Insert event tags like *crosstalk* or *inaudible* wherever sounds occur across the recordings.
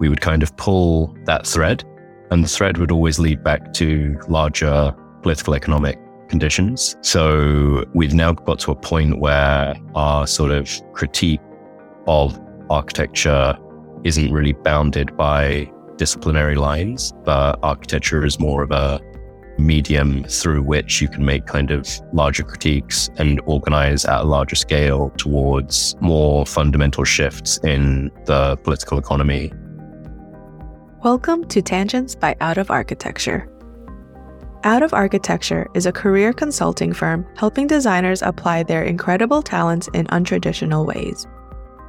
we would kind of pull that thread, and the thread would always lead back to larger political economic conditions. So we've now got to a point where our sort of critique of architecture isn't really bounded by disciplinary lines, but architecture is more of a medium through which you can make kind of larger critiques and organize at a larger scale towards more fundamental shifts in the political economy. Welcome to Tangents by Out of Architecture. Out of Architecture is a career consulting firm helping designers apply their incredible talents in untraditional ways.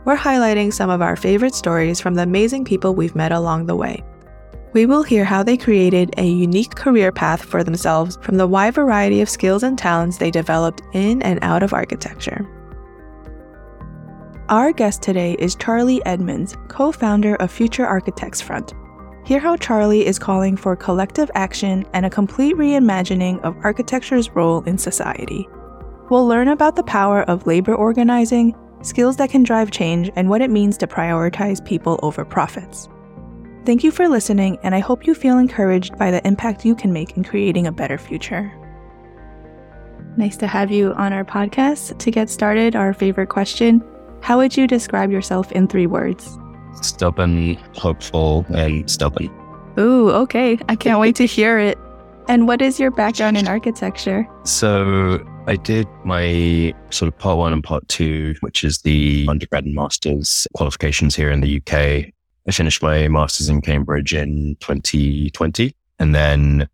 We're highlighting some of our favorite stories from the amazing people we've met along the way. We will hear how they created a unique career path for themselves from the wide variety of skills and talents they developed in and out of architecture. Our guest today is Charlie Edmonds, co founder of Future Architects Front. Hear how Charlie is calling for collective action and a complete reimagining of architecture's role in society. We'll learn about the power of labor organizing, skills that can drive change, and what it means to prioritize people over profits. Thank you for listening, and I hope you feel encouraged by the impact you can make in creating a better future. Nice to have you on our podcast. To get started, our favorite question How would you describe yourself in three words? Stubborn, hopeful, and stubborn. Ooh, okay. I can't wait to hear it. And what is your background in architecture? So, I did my sort of part one and part two, which is the undergrad and master's qualifications here in the UK. I finished my master's in Cambridge in 2020. And then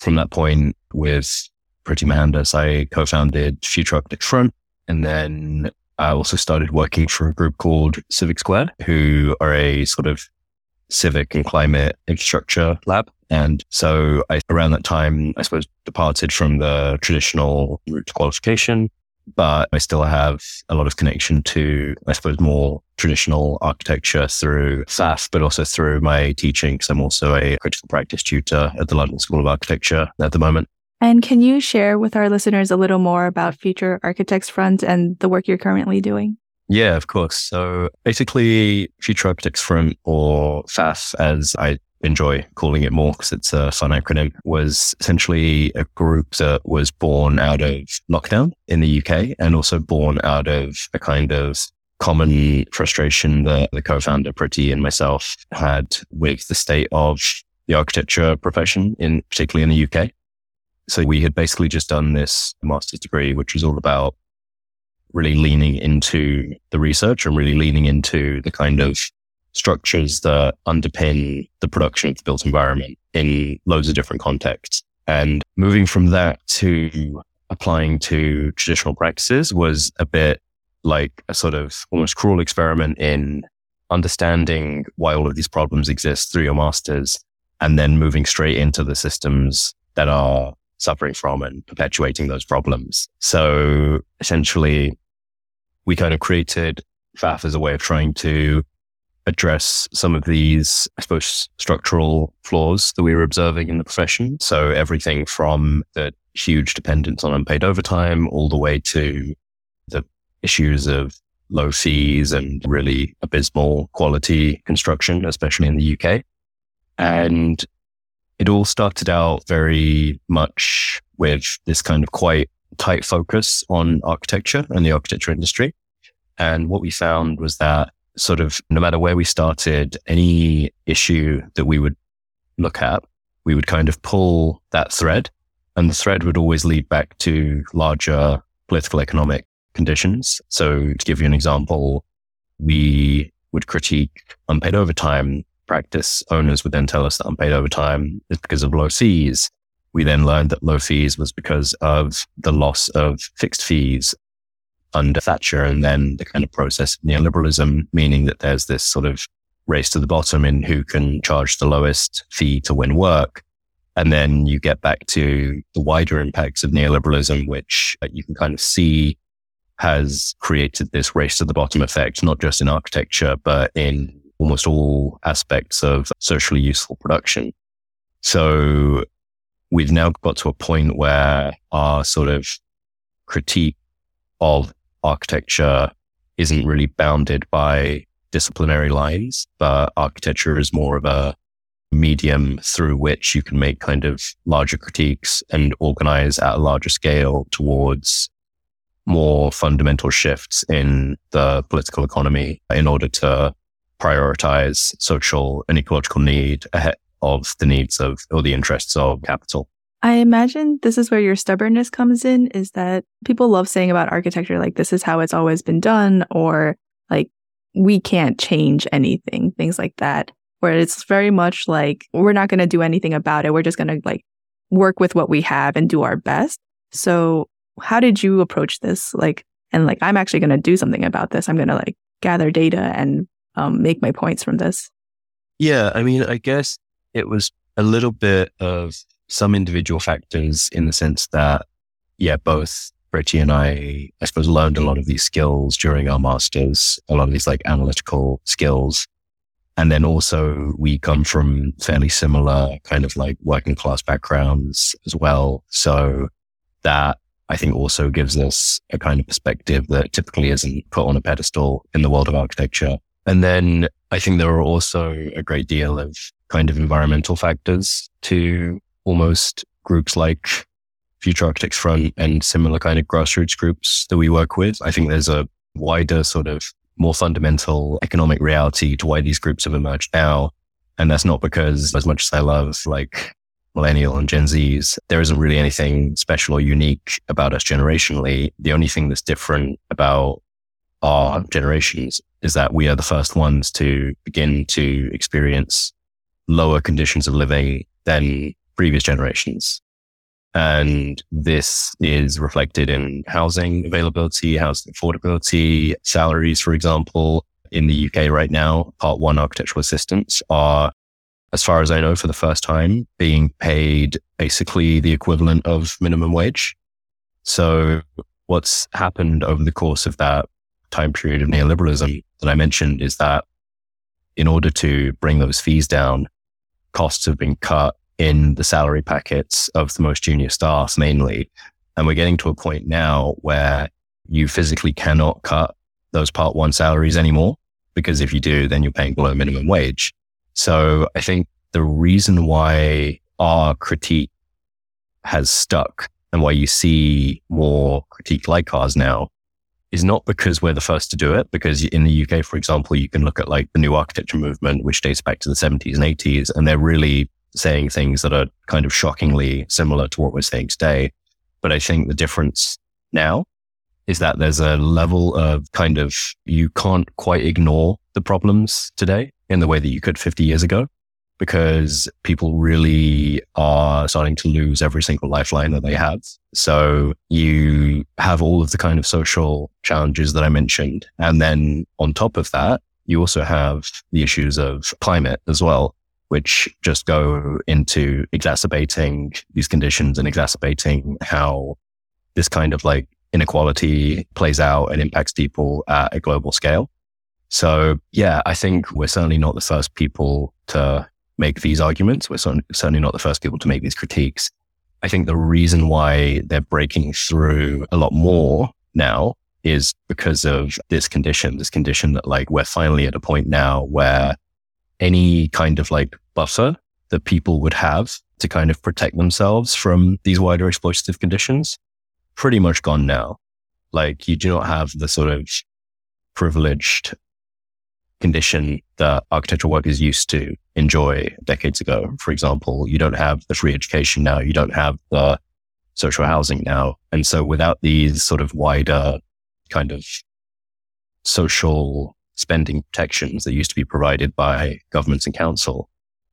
from that point with Priti Mohandas, I co-founded Future Architects Front. And then I also started working for a group called Civic Square, who are a sort of civic and climate infrastructure lab. And so I, around that time, I suppose departed from the traditional route to qualification but I still have a lot of connection to, I suppose, more traditional architecture through FAF, but also through my teaching because I'm also a critical practice tutor at the London School of Architecture at the moment. And can you share with our listeners a little more about Future Architects Front and the work you're currently doing? Yeah, of course. So basically, Future Architects Front, or FAF, as I enjoy calling it more because it's a fun acronym, was essentially a group that was born out of lockdown in the UK and also born out of a kind of common frustration that the co-founder Priti and myself had with the state of the architecture profession in particularly in the UK. So we had basically just done this master's degree, which was all about really leaning into the research and really leaning into the kind of structures that underpin the production of the built environment in loads of different contexts. And moving from that to applying to traditional practices was a bit like a sort of almost cruel experiment in understanding why all of these problems exist through your masters and then moving straight into the systems that are suffering from and perpetuating those problems. So essentially, we kind of created FAF as a way of trying to address some of these, I suppose, structural flaws that we were observing in the profession. So everything from the huge dependence on unpaid overtime all the way to the issues of low fees and really abysmal quality construction, especially in the UK. And it all started out very much with this kind of quite tight focus on architecture and the architecture industry. And what we found was that sort of no matter where we started, any issue that we would look at, we would kind of pull that thread and the thread would always lead back to larger political economic conditions. So to give you an example, we would critique unpaid overtime practice. Owners would then tell us that unpaid overtime is because of low fees. We then learned that low fees was because of the loss of fixed fees under Thatcher and then the kind of process of neoliberalism, meaning that there's this sort of race to the bottom in who can charge the lowest fee to win work. And then you get back to the wider impacts of neoliberalism, which uh, you can kind of see has created this race to the bottom effect, not just in architecture, but in almost all aspects of socially useful production. So we've now got to a point where our sort of critique of architecture isn't really bounded by disciplinary lines, but architecture is more of a medium through which you can make kind of larger critiques and organize at a larger scale towards more fundamental shifts in the political economy in order to prioritize social and ecological need ahead of the needs of or the interests of capital. I imagine this is where your stubbornness comes in is that people love saying about architecture, like, this is how it's always been done, or like, we can't change anything, things like that, where it's very much like, we're not going to do anything about it. We're just going to like work with what we have and do our best. So, how did you approach this? Like, and like, I'm actually going to do something about this. I'm going to like gather data and um, make my points from this. Yeah. I mean, I guess it was a little bit of some individual factors in the sense that, yeah, both Priti and I, I suppose, learned a lot of these skills during our masters, a lot of these like analytical skills. And then also we come from fairly similar kind of like working class backgrounds as well. So that I think also gives us a kind of perspective that typically isn't put on a pedestal in the world of architecture. And then I think there are also a great deal of kind of environmental factors to almost groups like Future Architects Front and similar kind of grassroots groups that we work with. I think there's a wider sort of more fundamental economic reality to why these groups have emerged now. And that's not because as much as I love like millennial and Gen Zs, there isn't really anything special or unique about us generationally. The only thing that's different about our generations is that we are the first ones to begin to experience lower conditions of living than previous generations. And this is reflected in housing availability, housing affordability, salaries, for example. In the UK right now, part one architectural assistants are, as far as I know, for the first time being paid basically the equivalent of minimum wage. So what's happened over the course of that time period of neoliberalism that I mentioned is that in order to bring those fees down, costs have been cut in the salary packets of the most junior staff mainly. And we're getting to a point now where you physically cannot cut those part one salaries anymore, because if you do, then you're paying below minimum wage. So I think the reason why our critique has stuck and why you see more critique like ours now is not because we're the first to do it, because in the UK, for example, you can look at like the new architecture movement, which dates back to the 70s and 80s, and they're really saying things that are kind of shockingly similar to what we're saying today. But I think the difference now is that there's a level of kind of, you can't quite ignore the problems today in the way that you could 50 years ago because people really are starting to lose every single lifeline that they have. So you have all of the kind of social challenges that I mentioned. And then on top of that, you also have the issues of climate as well which just go into exacerbating these conditions and exacerbating how this kind of like inequality plays out and impacts people at a global scale. So yeah, I think we're certainly not the first people to make these arguments. We're certainly not the first people to make these critiques. I think the reason why they're breaking through a lot more now is because of this condition, this condition that like we're finally at a point now where any kind of like buffer that people would have to kind of protect themselves from these wider exploitative conditions pretty much gone now. Like you do not have the sort of privileged condition that architectural workers used to enjoy decades ago. For example, you don't have the free education now. You don't have the social housing now. And so without these sort of wider kind of social spending protections that used to be provided by governments and council,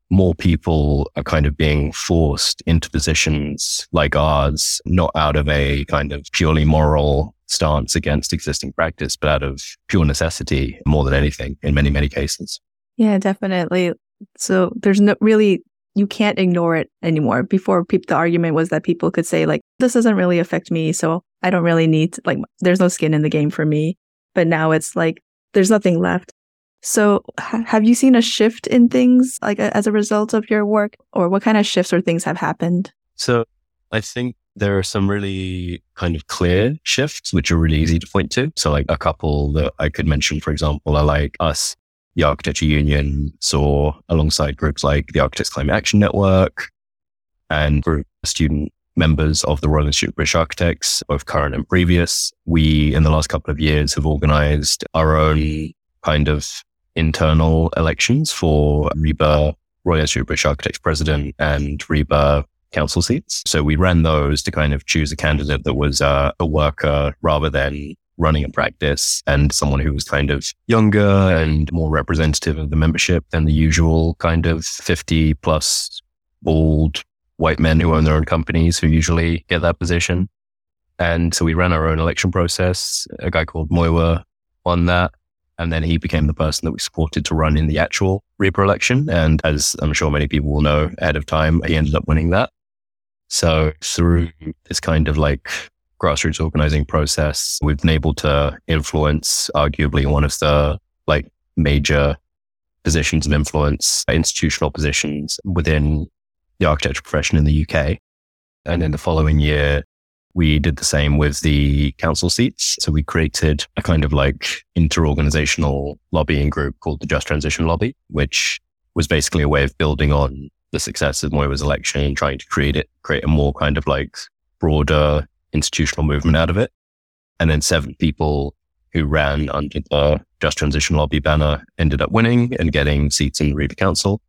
more people are kind of being forced into positions like ours, not out of a kind of purely moral stance against existing practice, but out of pure necessity more than anything in many, many cases. Yeah, definitely. So there's no really, you can't ignore it anymore. Before people, the argument was that people could say like, this doesn't really affect me. So I don't really need, to, like, there's no skin in the game for me. But now it's like, there's nothing left. So, ha- have you seen a shift in things like a, as a result of your work, or what kind of shifts or things have happened? So, I think there are some really kind of clear shifts, which are really easy to point to. So, like a couple that I could mention, for example, are like us the Architecture Union SAW alongside groups like the Architects Climate Action Network and group student members of the Royal Institute of British Architects, both current and previous. We, in the last couple of years, have organized our own kind of internal elections for RIBA Royal Institute of British Architects president and RIBA council seats. So we ran those to kind of choose a candidate that was uh, a worker rather than running a practice and someone who was kind of younger and more representative of the membership than the usual kind of 50 plus old white men who own their own companies who usually get that position. And so we ran our own election process. A guy called Muyiwa won that. And then he became the person that we supported to run in the actual RIBA election. And as I'm sure many people will know ahead of time, he ended up winning that. So through this kind of like grassroots organizing process, we've been able to influence arguably one of the like major positions of influence, institutional positions within the architecture profession in the UK. And in the following year, we did the same with the council seats. So we created a kind of like inter-organizational lobbying group called the Just Transition Lobby, which was basically a way of building on the success of Muyiwa's election and trying to create it, create a more kind of like broader institutional movement out of it. And then seven people who ran under the Just Transition Lobby banner ended up winning and getting seats in the RIBA Council.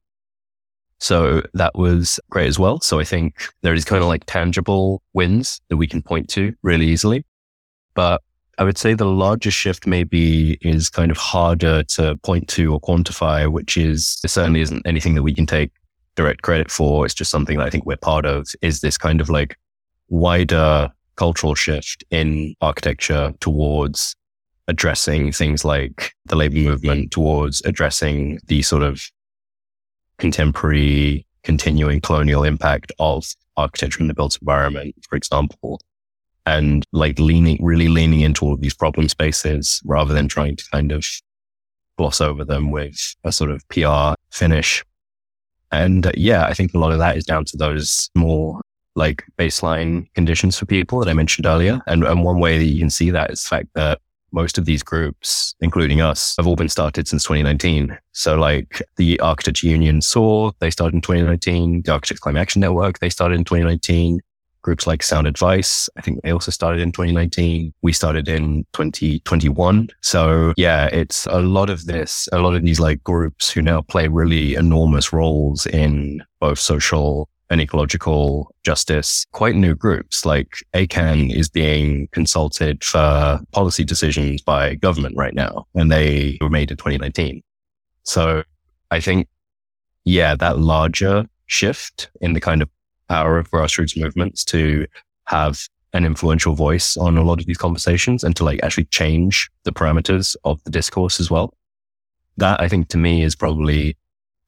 So that was great as well. So I think there is kind of like tangible wins that we can point to really easily. But I would say the largest shift maybe is kind of harder to point to or quantify, which is it certainly isn't anything that we can take direct credit for. It's just something that I think we're part of is this kind of like wider cultural shift in architecture towards addressing things like the labor movement, towards addressing the sort of contemporary continuing colonial impact of architecture in the built environment, for example, and like leaning, really leaning into all of these problem spaces rather than trying to kind of gloss over them with a sort of PR finish. And uh, yeah, I think a lot of that is down to those more like baseline conditions for people that I mentioned earlier. And, and one way that you can see that is the fact that most of these groups, including us, have all been started since 2019. So like the Architecture Union SAW, they started in 2019. The Architects Climate Action Network, they started in 2019. Groups like Sound Advice, I think they also started in 2019. We started in 2021. So yeah, it's a lot of this, a lot of these like groups who now play really enormous roles in both social and ecological justice, quite new groups. Like ACAN is being consulted for policy decisions by government right now, and they were made in 2019. So I think, yeah, that larger shift in the kind of power of grassroots movements to have an influential voice on a lot of these conversations and to like actually change the parameters of the discourse as well. That I think to me is probably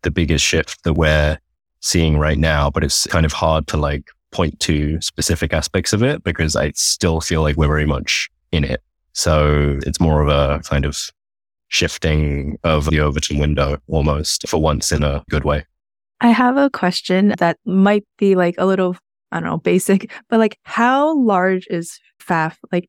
the biggest shift that we're seeing right now, but it's kind of hard to like point to specific aspects of it because I still feel like we're very much in it. So it's more of a kind of shifting of the Overton window almost for once in a good way. I have a question that might be like a little, I don't know, basic, but like how large is FAF? Like,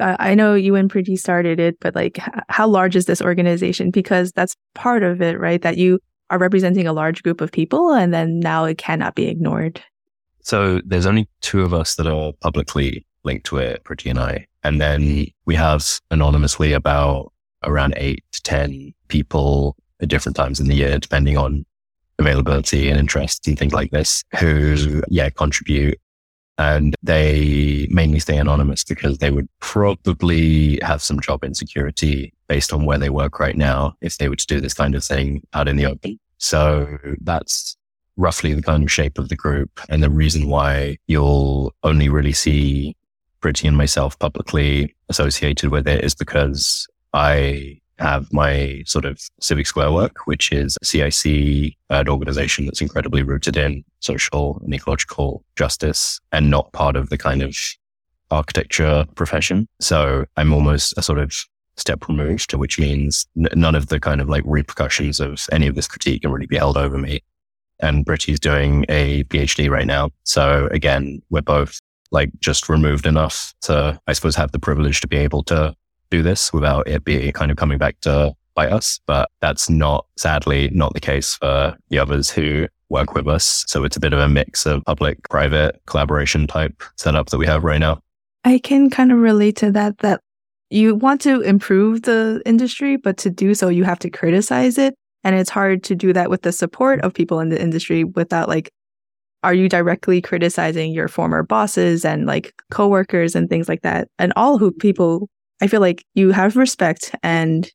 I know you and Priti started it, but like, how large is this organization? Because that's part of it, right? That you are representing a large group of people and then now it cannot be ignored. So there's only two of us that are publicly linked to it, Priti and I. And then we have anonymously about around eight to 10 people at different times in the year, depending on availability and interest and things like this, who, yeah, contribute. And they mainly stay anonymous because they would probably have some job insecurity based on where they work right now if they were to do this kind of thing out in the open. So that's roughly the kind of shape of the group and the reason why you'll only really see Priti and myself publicly associated with it is because I have my sort of civic square work, which is a CIC an organization that's incredibly rooted in social and ecological justice and not part of the kind of architecture profession. So I'm almost a sort of step removed, which means n- none of the kind of like repercussions of any of this critique can really be held over me. And Priti's doing a PhD right now. So again, we're both like just removed enough to, I suppose, have the privilege to be able to do this without it being kind of coming back to by us, but that's not, sadly, not the case for the others who work with us. So it's a bit of a mix of public, private collaboration type setup that we have right now. I can kind of relate to that, that you want to improve the industry, but to do so, you have to criticize it. And it's hard to do that with the support of people in the industry without like, are you directly criticizing your former bosses and like coworkers and things like that? And all who people, I feel like you have respect and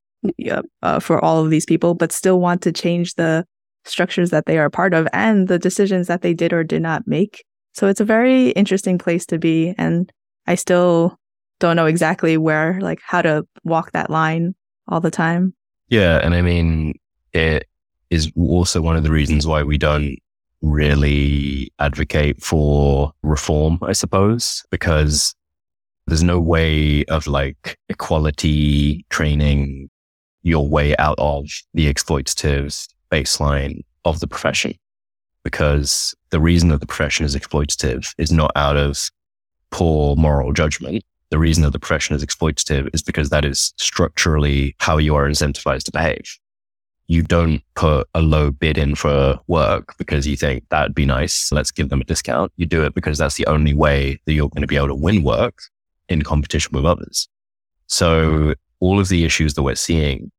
uh, for all of these people, but still want to change the structures that they are part of and the decisions that they did or did not make. So it's a very interesting place to be. And I still don't know exactly where, like, how to walk that line all the time. Yeah. And I mean, it is also one of the reasons why we don't really advocate for reform, I suppose, because there's no way of like equality training your way out of the exploitative baseline of the profession. Because the reason that the profession is exploitative is not out of poor moral judgment. The reason that the profession is exploitative is because that is structurally how you are incentivized to behave. You don't put a low bid in for work because you think that'd be nice. Let's give them a discount. You do it because that's the only way that you're going to be able to win work in competition with others. So mm-hmm. all of the issues that we're seeing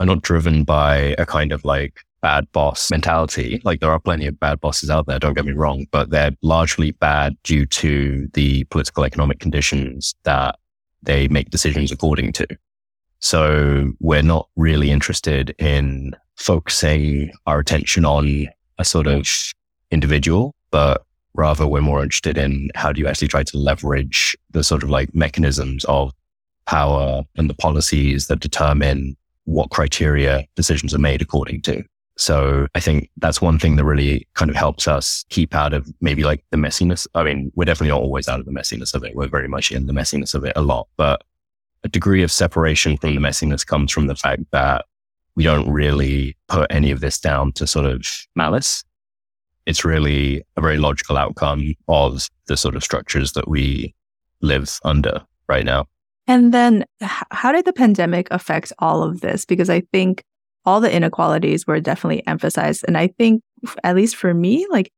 are not driven by a kind of like bad boss mentality. Like there are plenty of bad bosses out there, don't get me mm-hmm. wrong, but they're largely bad due to the political economic conditions that they make decisions according to. So we're not really interested in focusing our attention on a sort of individual, but rather we're more interested in how do you actually try to leverage the sort of like mechanisms of power and the policies that determine what criteria decisions are made according to. So I think that's one thing that really kind of helps us keep out of maybe like the messiness. I mean, we're definitely not always out of the messiness of it. We're very much in the messiness of it a lot, but a degree of separation from the messiness comes from the fact that we don't really put any of this down to sort of malice. It's really a very logical outcome of the sort of structures that we live under right now. And then how did the pandemic affect all of this? Because I think all the inequalities were definitely emphasized. And I think, at least for me, like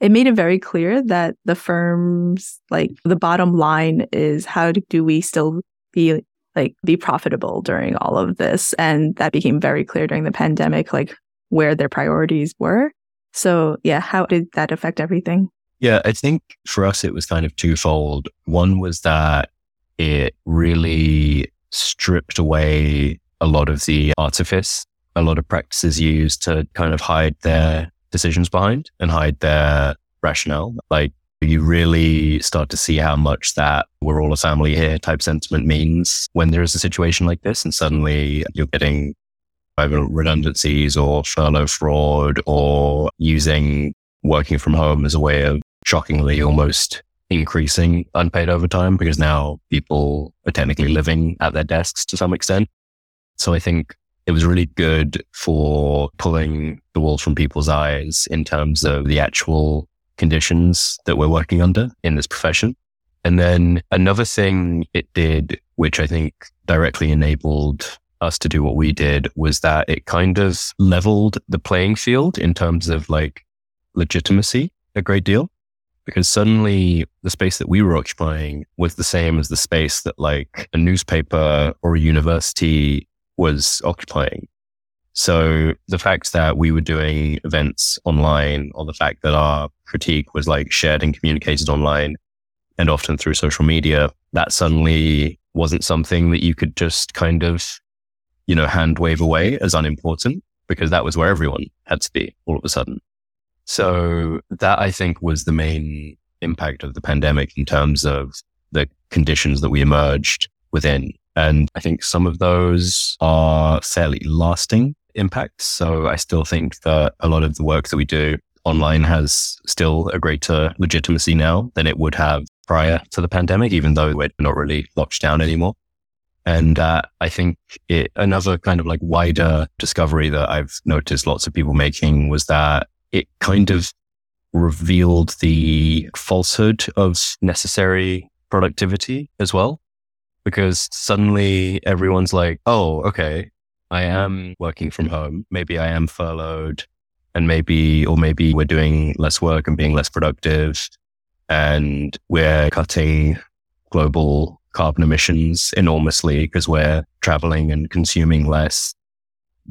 it made it very clear that the firms, like the bottom line is how do we still be like be profitable during all of this? And that became very clear during the pandemic, like where their priorities were. So yeah, how did that affect everything? Yeah, I think for us, it was kind of twofold. One was that it really stripped away a lot of the artifice a lot of practices used to kind of hide their decisions behind and hide their rationale. Like you really start to see how much that we're all a family here type sentiment means when there is a situation like this. And suddenly you're getting either redundancies or furlough fraud or using working from home as a way of shockingly almost increasing unpaid overtime because now people are technically living at their desks to some extent. So I think it was really good for pulling the wool from people's eyes in terms of the actual conditions that we're working under in this profession. And then another thing it did, which I think directly enabled us to do what we did was that it kind of leveled the playing field in terms of like legitimacy a great deal because suddenly the space that we were occupying was the same as the space that like a newspaper or a university was occupying. So the fact that we were doing events online or the fact that our critique was like shared and communicated online and often through social media, that suddenly wasn't something that you could just kind of, you know, hand wave away as unimportant because that was where everyone had to be all of a sudden. So that I think was the main impact of the pandemic in terms of the conditions that we emerged within. And I think some of those are fairly lasting impacts. So I still think that a lot of the work that we do online has still a greater legitimacy now than it would have prior to the pandemic, even though we're not really locked down anymore. And uh, I think it, another kind of like wider discovery that I've noticed lots of people making was that it kind of revealed the falsehood of necessary productivity as well. Because suddenly everyone's like, oh, okay, I am working from home. Maybe I am furloughed. And maybe, or maybe we're doing less work and being less productive. And we're cutting global carbon emissions enormously because we're traveling and consuming less.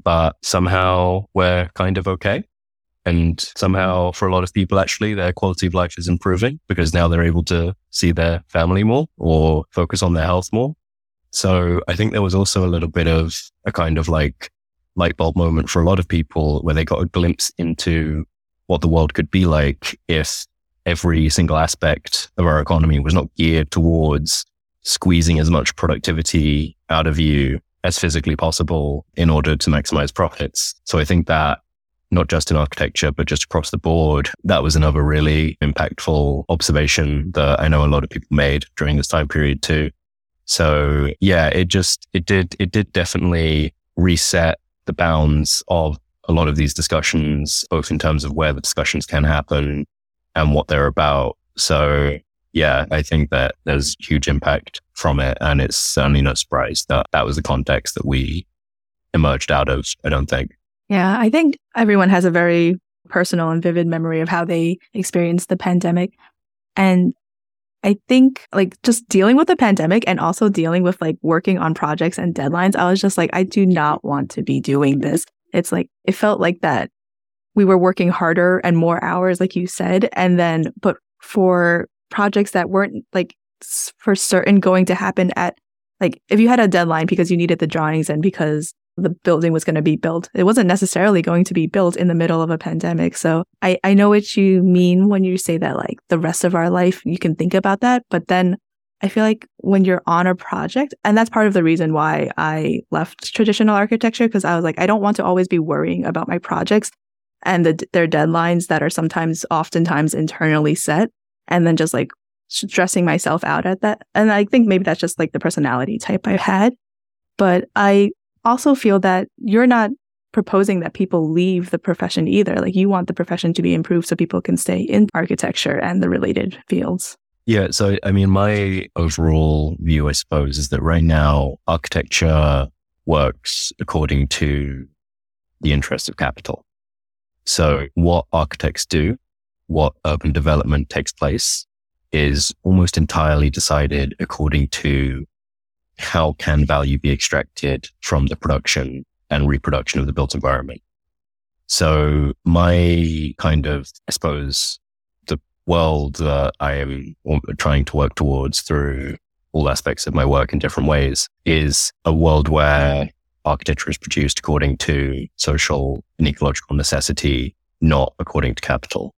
But somehow we're kind of okay. And somehow for a lot of people, actually, their quality of life is improving because now they're able to see their family more or focus on their health more. So I think there was also a little bit of a kind of like light bulb moment for a lot of people where they got a glimpse into what the world could be like if every single aspect of our economy was not geared towards squeezing as much productivity out of you as physically possible in order to maximize profits. So I think that not just in architecture, but just across the board, that was another really impactful observation that I know a lot of people made during this time period too. So yeah, it just, it did, it did definitely reset the bounds of a lot of these discussions, both in terms of where the discussions can happen and what they're about. So yeah, I think that there's huge impact from it. And it's certainly no surprise that that was the context that we emerged out of. I don't think. Yeah, I think everyone has a very personal and vivid memory of how they experienced the pandemic. And I think like just dealing with the pandemic and also dealing with like working on projects and deadlines, I was just like, I do not want to be doing this. It's like, it felt like that we were working harder and more hours, like you said. And then, but for projects that weren't like for certain going to happen at like, if you had a deadline because you needed the drawings and because the building was going to be built. It wasn't necessarily going to be built in the middle of a pandemic. So I, I know what you mean when you say that like the rest of our life, you can think about that. But then I feel like when you're on a project, and that's part of the reason why I left traditional architecture, because I was like, I don't want to always be worrying about my projects and the, their deadlines that are sometimes, oftentimes internally set, and then just like stressing myself out at that. And I think maybe that's just like the personality type I've had. But I also feel that you're not proposing that people leave the profession either. Like you want the profession to be improved so people can stay in architecture and the related fields. Yeah. So, I mean, my overall view, I suppose, is that right now architecture works according to the interest of capital. So what architects do, what urban development takes place is almost entirely decided according to how can value be extracted from the production and reproduction of the built environment. So my kind of, I suppose, the world that I am trying to work towards through all aspects of my work in different ways is a world where architecture is produced according to social and ecological necessity, not according to capital.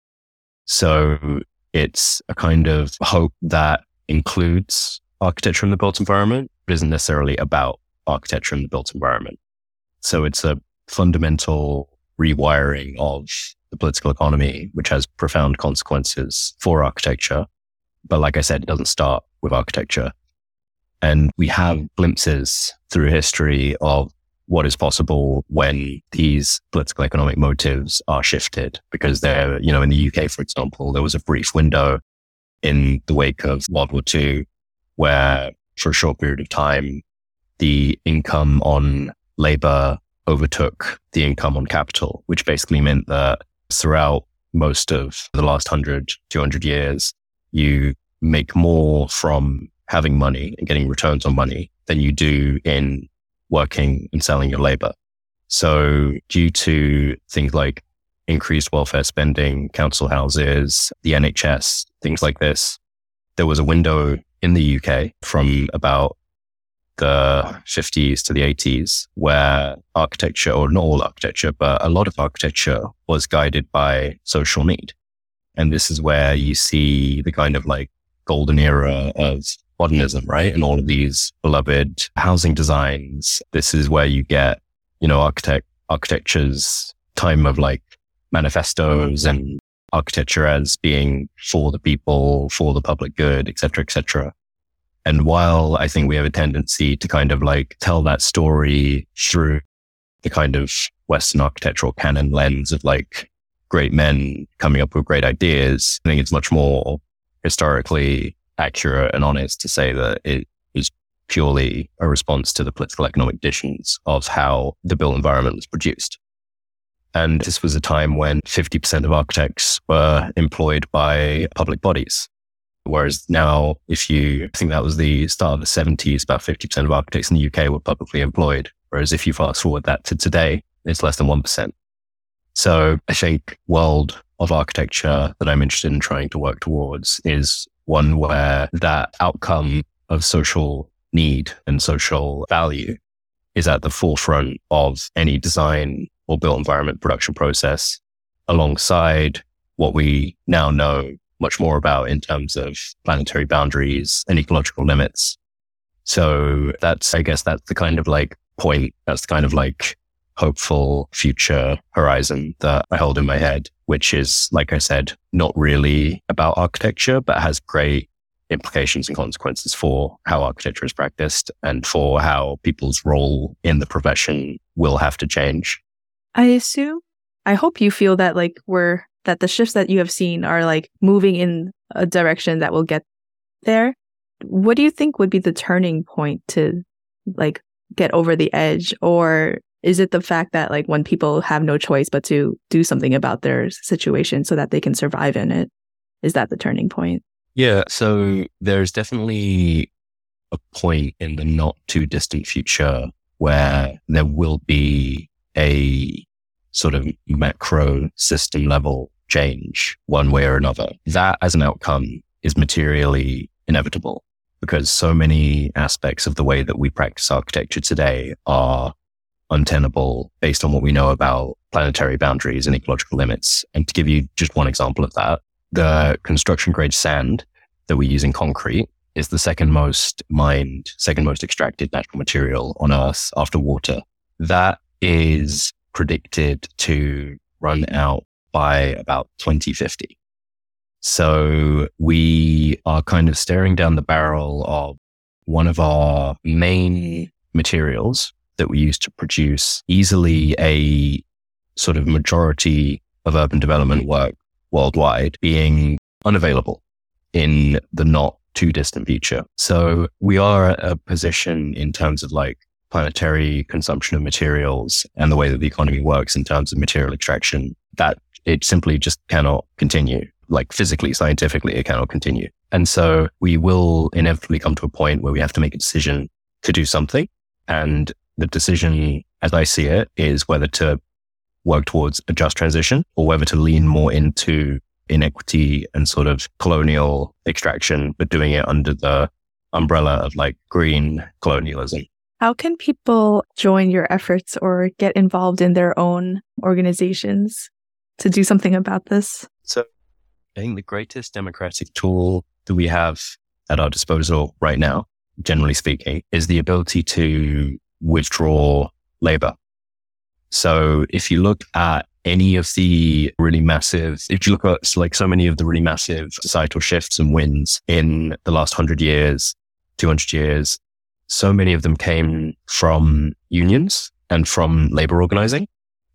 So it's a kind of hope that includes architecture in the built environment, but isn't necessarily about architecture in the built environment. So it's a fundamental rewiring of the political economy, which has profound consequences for architecture. But like I said, it doesn't start with architecture. And we have glimpses through history of what is possible when these political economic motives are shifted. Because there, you know, in the UK, for example, there was a brief window in the wake of World War II where for a short period of time, the income on labor overtook the income on capital, which basically meant that throughout most of the last 100, 200 years, you make more from having money and getting returns on money than you do in working and selling your labor. So due to things like increased welfare spending, council houses, the NHS, things like this, there was a window in the UK from about the 50s to the 80s, where architecture, or not all architecture, but a lot of architecture was guided by social need. And this is where you see the kind of like golden era of modernism, right? And all of these beloved housing designs. This is where you get, you know, architect, architecture's time of like manifestos and architecture as being for the people, for the public good, et cetera, et cetera. And while I think we have a tendency to kind of like tell that story through the kind of Western architectural canon lens of like great men coming up with great ideas, I think it's much more historically accurate and honest to say that it is purely a response to the political economic conditions of how the built environment was produced. And this was a time when 50% of architects were employed by public bodies. Whereas now, if you I think that was the start of the 70s, about 50% of architects in the UK were publicly employed. Whereas if you fast forward that to today, it's less than 1%. So I think world of architecture that I'm interested in trying to work towards is one where that outcome of social need and social value is at the forefront of any design or built environment production process alongside what we now know much more about in terms of planetary boundaries and ecological limits. So that's, I guess that's the kind of like point. That's the kind of like hopeful future horizon that I hold in my head, which is, like I said, not really about architecture, but has great implications and consequences for how architecture is practiced and for how people's role in the profession will have to change. I assume, I hope you feel that like we're, that the shifts that you have seen are like moving in a direction that will get there. What do you think would be the turning point to like get over the edge? Or is it the fact that like when people have no choice but to do something about their situation so that they can survive in it? Is that the turning point? Yeah. So there's definitely a point in the not too distant future where there will be a sort of macro system level change one way or another. That as an outcome is materially inevitable because so many aspects of the way that we practice architecture today are untenable based on what we know about planetary boundaries and ecological limits. And to give you just one example of that, the construction grade sand that we use in concrete is the second most mined, second most extracted natural material on Earth after water. That is predicted to run out by about 2050. So we are kind of staring down the barrel of one of our main materials that we use to produce easily a sort of majority of urban development work worldwide being unavailable in the not too distant future. So we are at a position in terms of like planetary consumption of materials and the way that the economy works in terms of material extraction that it simply just cannot continue. Like physically, scientifically, it cannot continue. And so we will inevitably come to a point where we have to make a decision to do something. And the decision, as I see it, is whether to work towards a just transition or whether to lean more into inequity and sort of colonial extraction, but doing it under the umbrella of like green colonialism. How can people join your efforts or get involved in their own organizations to do something about this? So I think the greatest democratic tool that we have at our disposal right now, generally speaking, is the ability to withdraw labor. So if you look at any of the really massive, if you look at like so many of the really massive societal shifts and wins in the last hundred years, 200 years, so many of them came from unions and from labor organizing.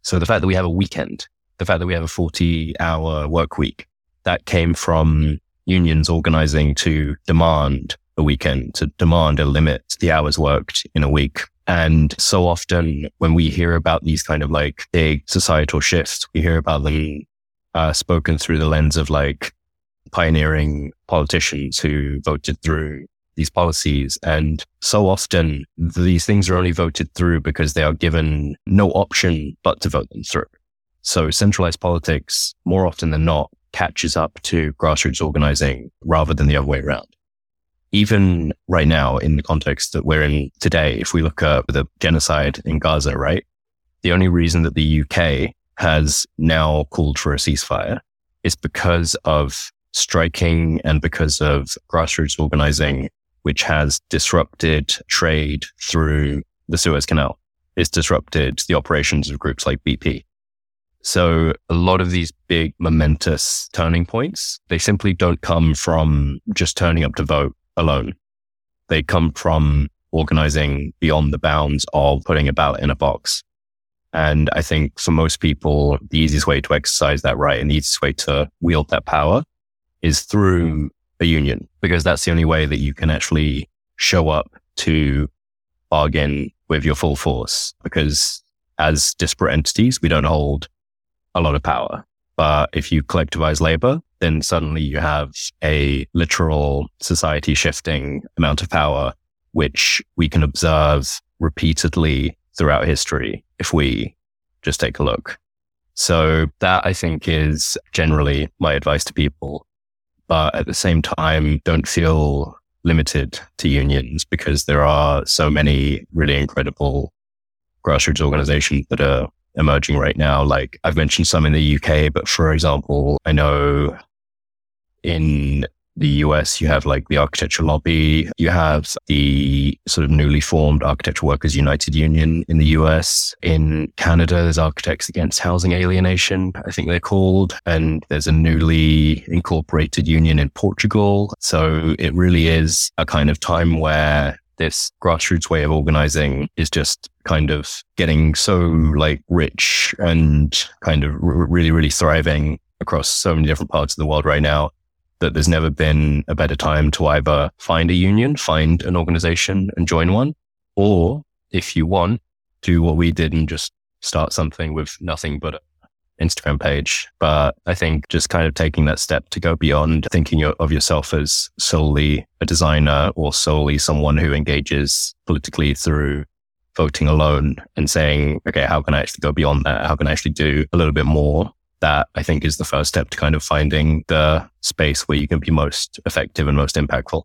So the fact that we have a weekend, the fact that we have a 40 hour work week, that came from unions organizing to demand a weekend, to demand a limit the hours worked in a week. And so often when we hear about these kind of like big societal shifts, we hear about them uh, spoken through the lens of like pioneering politicians who voted through these policies. And so often these things are only voted through because they are given no option but to vote them through. So centralized politics more often than not catches up to grassroots organizing rather than the other way around even right now in the context that we're in today, if we look at the genocide in Gaza, right? The only reason that the UK has now called for a ceasefire is because of striking and because of grassroots organizing, which has disrupted trade through the Suez Canal. It's disrupted the operations of groups like BP. So a lot of these big momentous turning points, they simply don't come from just turning up to vote alone. They come from organizing beyond the bounds of putting a ballot in a box. And I think for most people, the easiest way to exercise that right and the easiest way to wield that power is through a union, because that's the only way that you can actually show up to bargain with your full force because as disparate entities, we don't hold a lot of power. But if you collectivize labor, then suddenly you have a literal society shifting amount of power, which we can observe repeatedly throughout history if we just take a look. So that I think is generally my advice to people. But at the same time, don't feel limited to unions because there are so many really incredible grassroots organizations that are emerging right now. Like I've mentioned some in the UK, but for example, I know in the US, you have like the architecture lobby, you have the sort of newly formed Architecture Workers United Union in the US. In Canada, there's Architects Against Housing Alienation, I think they're called. And there's a newly incorporated union in Portugal. So it really is a kind of time where this grassroots way of organizing is just kind of getting so like rich and kind of r- really, really thriving across so many different parts of the world right now that there's never been a better time to either find a union, find an organization and join one, or if you want, do what we did and just start something with nothing but an Instagram page. But I think just kind of taking that step to go beyond thinking of yourself as solely a designer or solely someone who engages politically through voting alone and saying, okay, how can I actually go beyond that? How can I actually do a little bit more? That I think is the first step to kind of finding the space where you can be most effective and most impactful.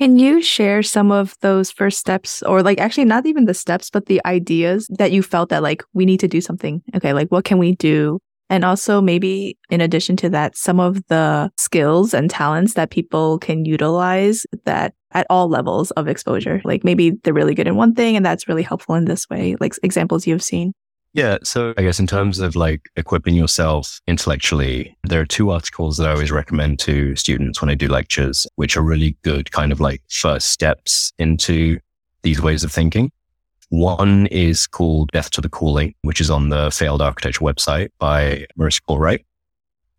Can you share some of those first steps or like actually not even the steps, but the ideas that you felt that like we need to do something? Okay, like what can we do and also, maybe in addition to that, some of the skills and talents that people can utilize that at all levels of exposure. Like maybe they're really good in one thing and that's really helpful in this way, like examples you've seen. Yeah. So I guess in terms of like equipping yourself intellectually, there are two articles that I always recommend to students when I do lectures, which are really good kind of like first steps into these ways of thinking. One is called Death to the Calling, which is on the Failed Architecture website by Marissa Cortright.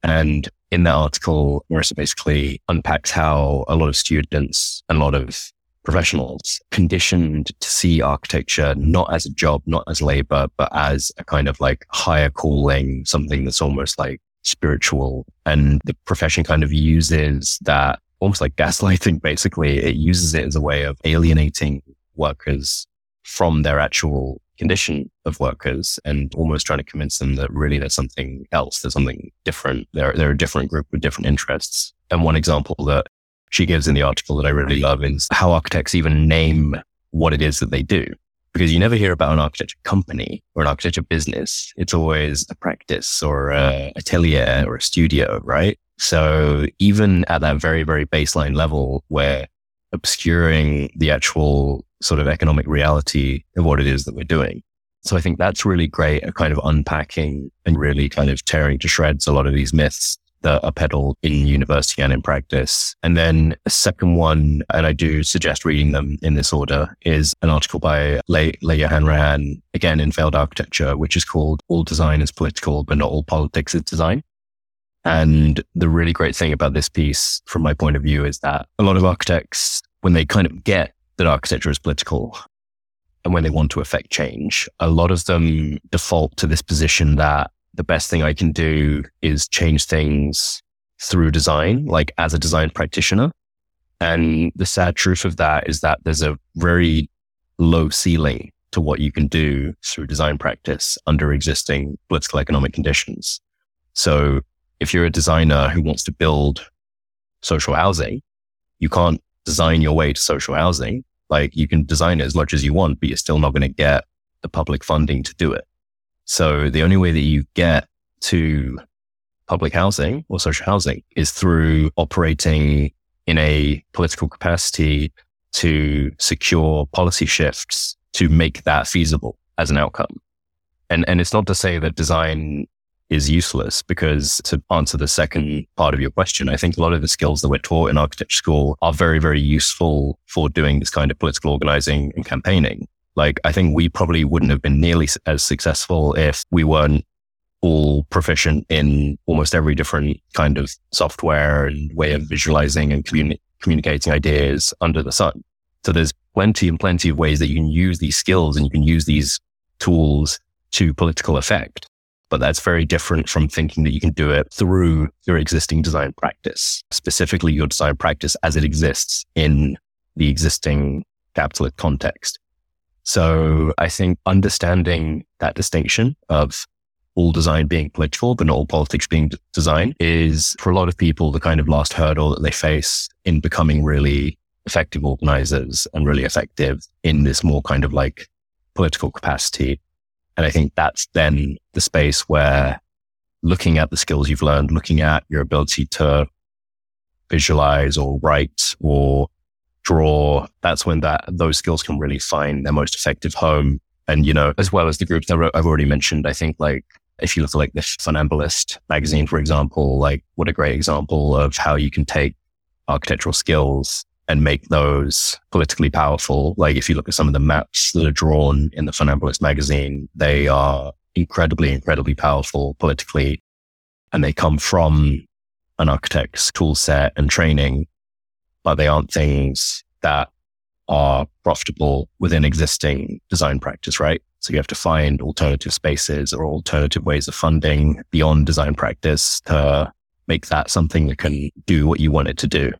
And in that article, Marissa basically unpacks how a lot of students and a lot of professionals conditioned to see architecture not as a job, not as labor, but as a kind of like higher calling, something that's almost like spiritual. And the profession kind of uses that almost like gaslighting, *laughs* basically. It uses it as a way of alienating workers from their actual condition of workers and almost trying to convince them that really there's something else, there's something different. They're, they're a different group with different interests. And one example that she gives in the article that I really love is how architects even name what it is that they do. Because you never hear about an architecture company or an architecture business. It's always a practice or a atelier or a studio, right? So even at that very, very baseline level where obscuring the actual sort of economic reality of what it is that we're doing. So I think that's really great at kind of unpacking and really kind of tearing to shreds a lot of these myths that are peddled in university and in practice. And then a second one, and I do suggest reading them in this order, is an article by Le- Leah Hanrahan, again in Failed Architecture, which is called All Design is Political, but Not All Politics is Design. And the really great thing about this piece, from my point of view, is that a lot of architects, when they kind of get that architecture is political and when they want to affect change, a lot of them default to this position that the best thing I can do is change things through design, like as a design practitioner. And the sad truth of that is that there's a very low ceiling to what you can do through design practice under existing political economic conditions. So if you're a designer who wants to build social housing, you can't design your way to social housing like you can design it as much as you want, but you're still not going to get the public funding to do it. So the only way that you get to public housing or social housing is through operating in a political capacity to secure policy shifts to make that feasible as an outcome. And, and it's not to say that design is useless because to answer the second part of your question, I think a lot of the skills that we're taught in architecture school are very, very useful for doing this kind of political organizing and campaigning. Like, I think we probably wouldn't have been nearly as successful if we weren't all proficient in almost every different kind of software and way of visualizing and communi- communicating ideas under the sun. So there's plenty and plenty of ways that you can use these skills and you can use these tools to political effect. But that's very different from thinking that you can do it through your existing design practice, specifically your design practice as it exists in the existing capitalist context. So I think understanding that distinction of all design being political, but not all politics being design is for a lot of people the kind of last hurdle that they face in becoming really effective organizers and really effective in this more kind of like political capacity. And I think that's then the space where looking at the skills you've learned, looking at your ability to visualize or write or draw, that's when that those skills can really find their most effective home. And, you know, as well as the groups that I've already mentioned, I think like if you look at like the Funambulist magazine, for example, like what a great example of how you can take architectural skills and make those politically powerful. Like if you look at some of the maps that are drawn in the Funambulist magazine, they are incredibly, incredibly powerful politically. And they come from an architect's tool set and training, but they aren't things that are profitable within existing design practice, right? So you have to find alternative spaces or alternative ways of funding beyond design practice to make that something that can do what you want it to do.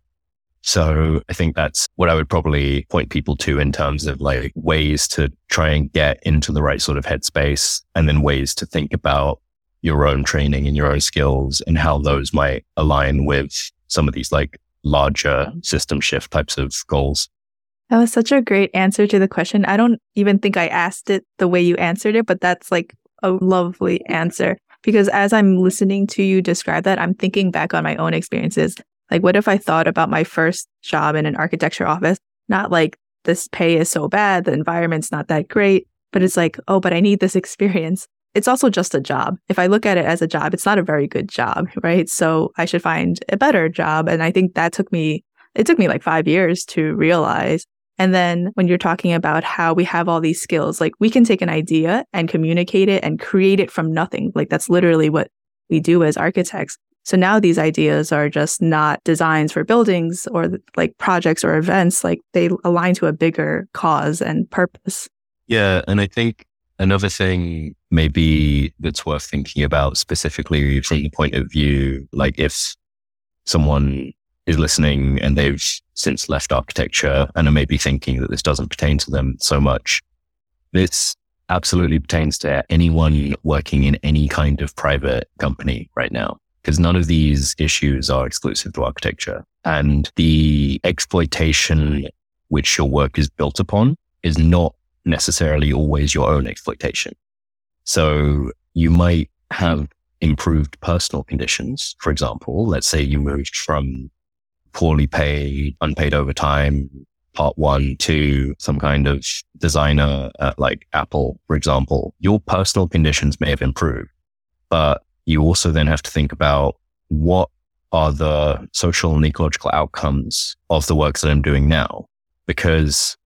So I think that's what I would probably point people to in terms of like ways to try and get into the right sort of headspace and then ways to think about your own training and your own skills and how those might align with some of these like larger system shift types of goals. That was such a great answer to the question. I don't even think I asked it the way you answered it, but that's like a lovely answer. Because as I'm listening to you describe that, I'm thinking back on my own experiences. Like, what if I thought about my first job in an architecture office? Not like this pay is so bad, the environment's not that great, but it's like, oh, but I need this *laughs* experience. It's also just a job. If I look at it as a job, it's not a very good job, right? So I should find a better job. And I think that took me, it took me like five years to realize and then when you're talking about how we have all these skills, like we can take an idea and communicate it and create it from nothing. Like that's literally what we do as architects. So now these ideas are just not designs for buildings or like projects or events, like they align to a bigger cause and purpose. Yeah. And I think another thing maybe that's worth thinking about specifically from the point of view, like if someone is listening and they've since left architecture and are maybe thinking that this doesn't pertain to them so much. This absolutely pertains to anyone working in any kind of private company right now, because none of these issues are exclusive to architecture. And the exploitation which your work is built upon is not necessarily always your own exploitation. So you might have improved personal conditions. For example, let's say you moved from poorly paid, unpaid overtime, part one to some kind of designer at like Apple, for example, your personal conditions may have improved, but you also then have to think about what are the social and ecological outcomes of the work that I'm doing now? Because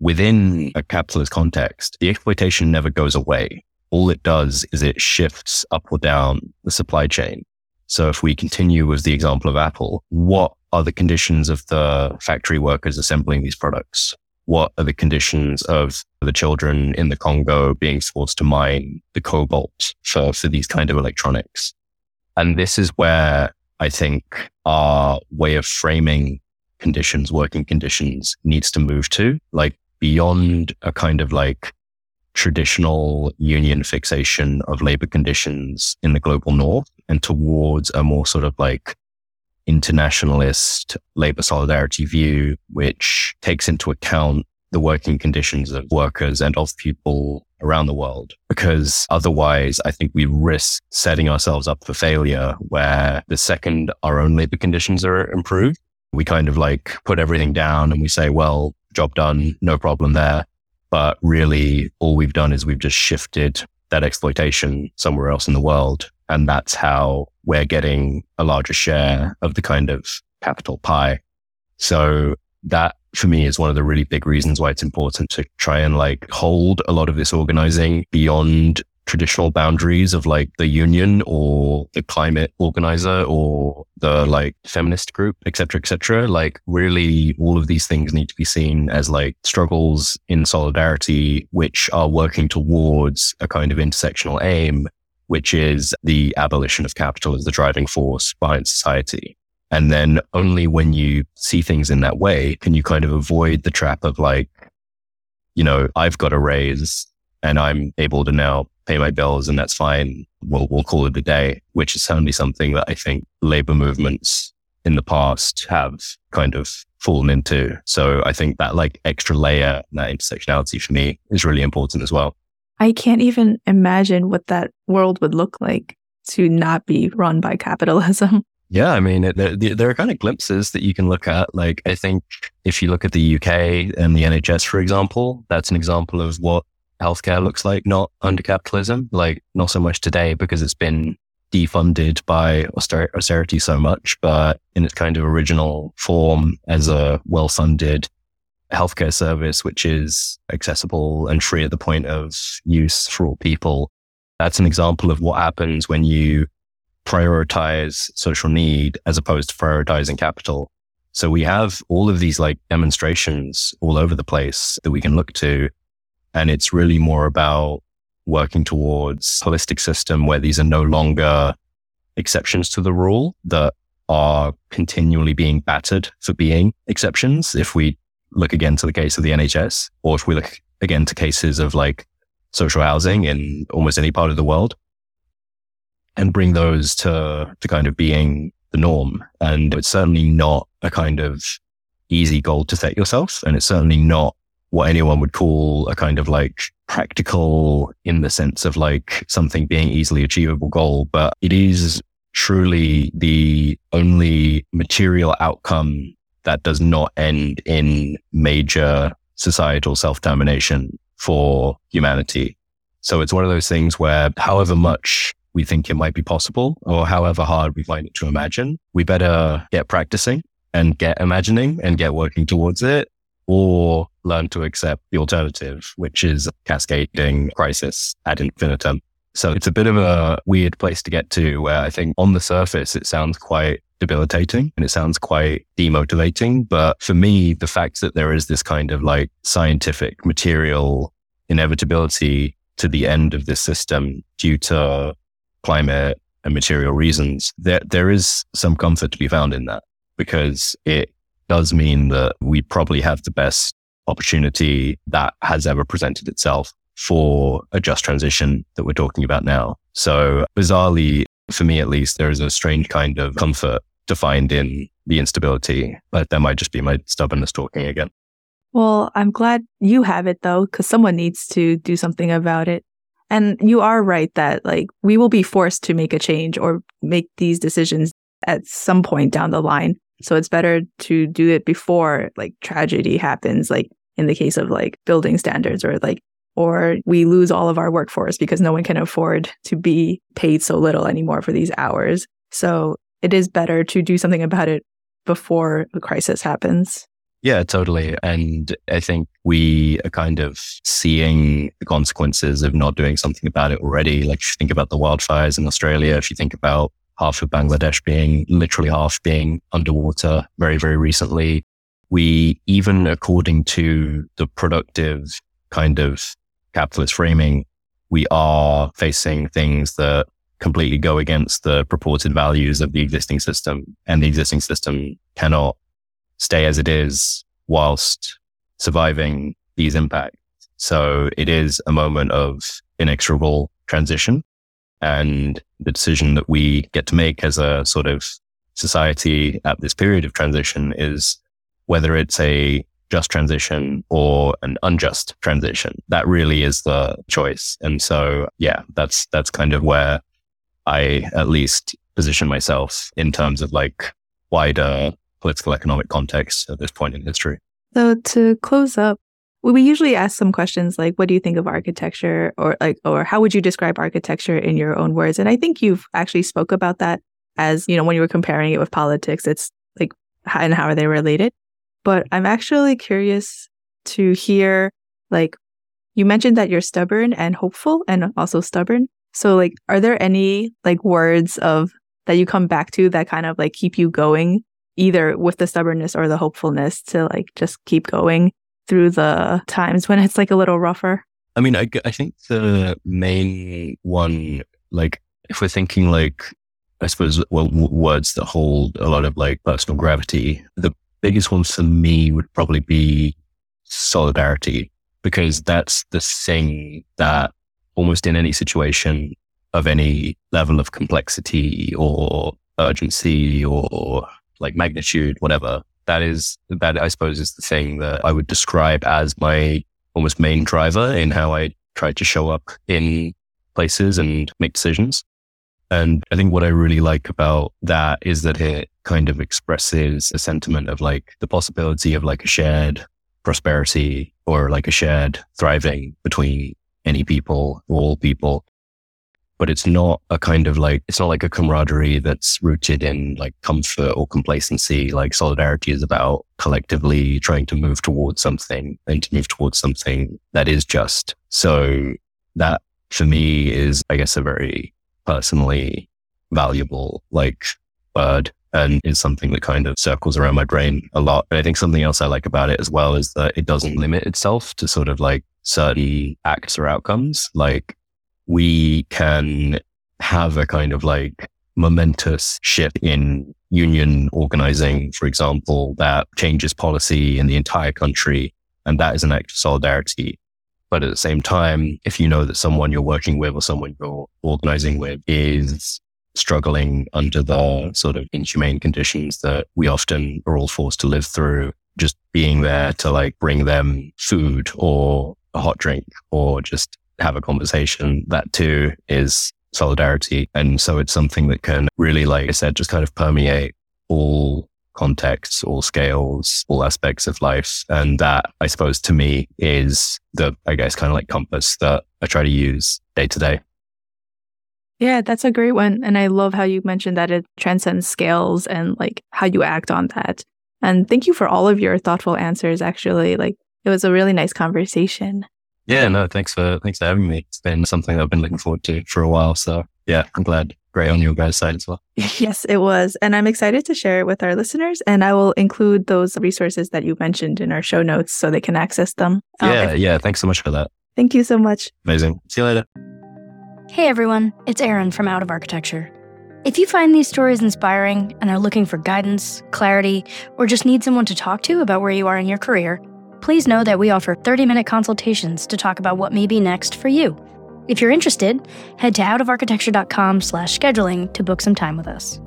within a capitalist context, the exploitation never goes away. All it does is it shifts up or down the supply chain. So if we continue with the example of Apple, what are the conditions of the factory workers assembling these products? What are the conditions of the children in the Congo being forced to mine the cobalt for, for these kind of electronics? And this is where I think our way of framing conditions, working conditions needs to move to, like beyond a kind of like traditional union fixation of labor conditions in the global north and towards a more sort of like internationalist labor solidarity view, which takes into account the working conditions of workers and of people around the world. Because otherwise, I think we risk setting ourselves up for failure where the second our own labor conditions are improved, we kind of like put everything down and we say, well, job done, no problem there. But really, all we've done is we've just shifted that exploitation somewhere else in the world. And that's how we're getting a larger share of the kind of capital pie. So that for me is one of the really big reasons why it's important to try and like hold a lot of this organizing beyond traditional boundaries of like the union or the climate organizer or the like feminist group, etc., etc. Like really all of these things need to be seen as like struggles in solidarity, which are working towards a kind of intersectional aim, which is the abolition of capital as the driving force behind society. And then only when you see things in that way can you kind of avoid the trap of like, you know, I've got a raise and I'm able to now pay my bills and that's fine. We'll, we'll call it a day, which is certainly something that I think labor movements in the past have kind of fallen into. So I think that like extra layer, that intersectionality for me is really important as well. I can't even imagine what that world would look like to not be run by capitalism. *laughs* Yeah, I mean, it, there, there, are kind of glimpses that you can look at. Like, I think if you look at the UK and the NHS, for example, that's an example of what healthcare looks like, not under capitalism. Like, not so much today because it's been defunded by austerity so much, but in its kind of original form as a well funded healthcare service, which is accessible and free at the point of use for all people. That's an example of what happens when you prioritize social need as opposed to prioritizing capital. So we have all of these like demonstrations all over the place that we can look to. And it's really more about working towards a holistic system where these are no longer exceptions to the rule that are continually being battered for being exceptions. If we look again to the case of the NHS, or if we look again to cases of like social housing in almost any part of the world, and bring those to, to kind of being the norm. And it's certainly not a kind of easy goal to set yourself. And it's certainly not what anyone would call a kind of like practical in the sense of like something being easily achievable goal, but it is truly the only material outcome that does not end in major societal self-determination for humanity. So it's one of those things where however much we think it might be possible or however hard we find it to imagine, we better get practicing and get imagining and get working towards it or learn to accept the alternative, which is cascading crisis ad infinitum. So it's a bit of a weird place to get to where I think on the surface, it sounds quite debilitating and it sounds quite demotivating. But for me, the fact that there is this kind of like scientific material inevitability to the end of this system due to climate and material reasons, there, there is some comfort to be found in that because it does mean that we probably have the best opportunity that has ever presented itself for a just transition that we're talking about now. So bizarrely, for me at least, there is a strange kind of comfort to find in the instability, but that might just be my stubbornness talking again. Well, I'm glad you have it though, because someone needs to do something about it. And you are right that like we will be forced to make a change or make these decisions at some point down the line. So it's better to do it before like tragedy happens, like in the case of like building standards or like, or we lose all of our workforce because no one can afford to be paid so little anymore for these hours. So it is better to do something about it before the crisis happens. Yeah, totally. And I think we are kind of seeing the consequences of not doing something about it already. Like if you think about the wildfires in Australia, if you think about half of Bangladesh being literally half being underwater very, very recently, we even according to the productive kind of capitalist framing, we are facing things that completely go against the purported values of the existing system and the existing system cannot stay as it is whilst surviving these impacts. So it is a moment of inexorable transition. And the decision that we get to make as a sort of society at this period of transition is whether it's a just transition or an unjust transition. That really is the choice. And so, yeah, that's, that's kind of where I at least position myself in terms of like wider political economic context at this point in history. So to close up, we usually ask some questions like, what do you think of architecture? Or like, or how would you describe architecture in your own words? And I think you've actually spoke about that as, you know, when you were comparing it with politics, it's like, how, and how are they related? But I'm actually curious to hear like you mentioned that you're stubborn and hopeful and also stubborn. So like are there any like words of that you come back to that kind of like keep you going either with the stubbornness or the hopefulness to like just keep going through the times when it's like a little rougher? I mean, I, I think the main one, like if we're thinking like, I suppose, well, w- words that hold a lot of like personal gravity, the biggest one for me would probably be solidarity because that's the thing that almost in any situation of any level of complexity or urgency or like magnitude, whatever, that is, that I suppose is the thing that I would describe as my almost main driver in how I try to show up in places and make decisions. And I think what I really like about that is that it kind of expresses a sentiment of like the possibility of like a shared prosperity or like a shared thriving between any people, all people. But it's not a kind of like, it's not like a camaraderie that's rooted in like comfort or complacency. Like solidarity is about collectively trying to move towards something and to move towards something that is just. So that for me is, I guess, a very personally valuable like word and is something that kind of circles around my brain a lot. And I think something else I like about it as well is that it doesn't limit itself to sort of like certain acts or outcomes. Like we can have a kind of like momentous shift in union organizing, for example, that changes policy in the entire country. And that is an act of solidarity. But at the same time, if you know that someone you're working with or someone you're organizing with is struggling under the sort of inhumane conditions that we often are all forced to live through, just being there to like bring them food or a hot drink or just have a conversation, that too is solidarity. And so it's something that can really, like I said, just kind of permeate all contexts, all scales, all aspects of life. And that, I suppose, to me is the, I guess, kind of like compass that I try to use day to day. Yeah, that's a great one. And I love how you mentioned that it transcends scales and like how you act on that. And thank you for all of your thoughtful answers, actually. Like it was a really nice conversation. Yeah, no, thanks for thanks for having me. It's been something I've been looking forward to for a while. So yeah, I'm glad. Great on your guys' side as well. *laughs* Yes, it was. And I'm excited to share it with our listeners. And I will include those resources that you mentioned in our show notes so they can access them. Yeah, um, yeah. Thanks so much for that. Thank you so much. Amazing. See you later. Hey everyone, it's Aaron from Out of Architecture. If you find these stories inspiring and are looking for guidance, clarity, or just need someone to talk to about where you are in your career, please know that we offer 30 minute consultations to talk about what may be next for you. If you're interested, head to outofarchitecture.com slash scheduling to book some time with us.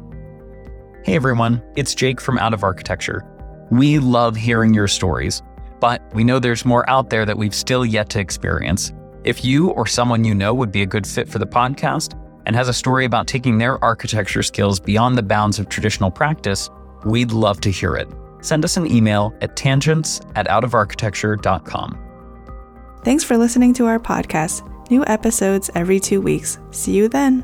Hey everyone, it's Jake from Out of Architecture. We love hearing your stories, but we know there's more out there that we've still yet to experience. If you or someone you know would be a good fit for the podcast and has a story about taking their architecture skills beyond the bounds of traditional practice, we'd love to hear it. Send us an email at tangents at outofarchitecture.com. Thanks for listening to our podcast. New episodes every two weeks. See you then.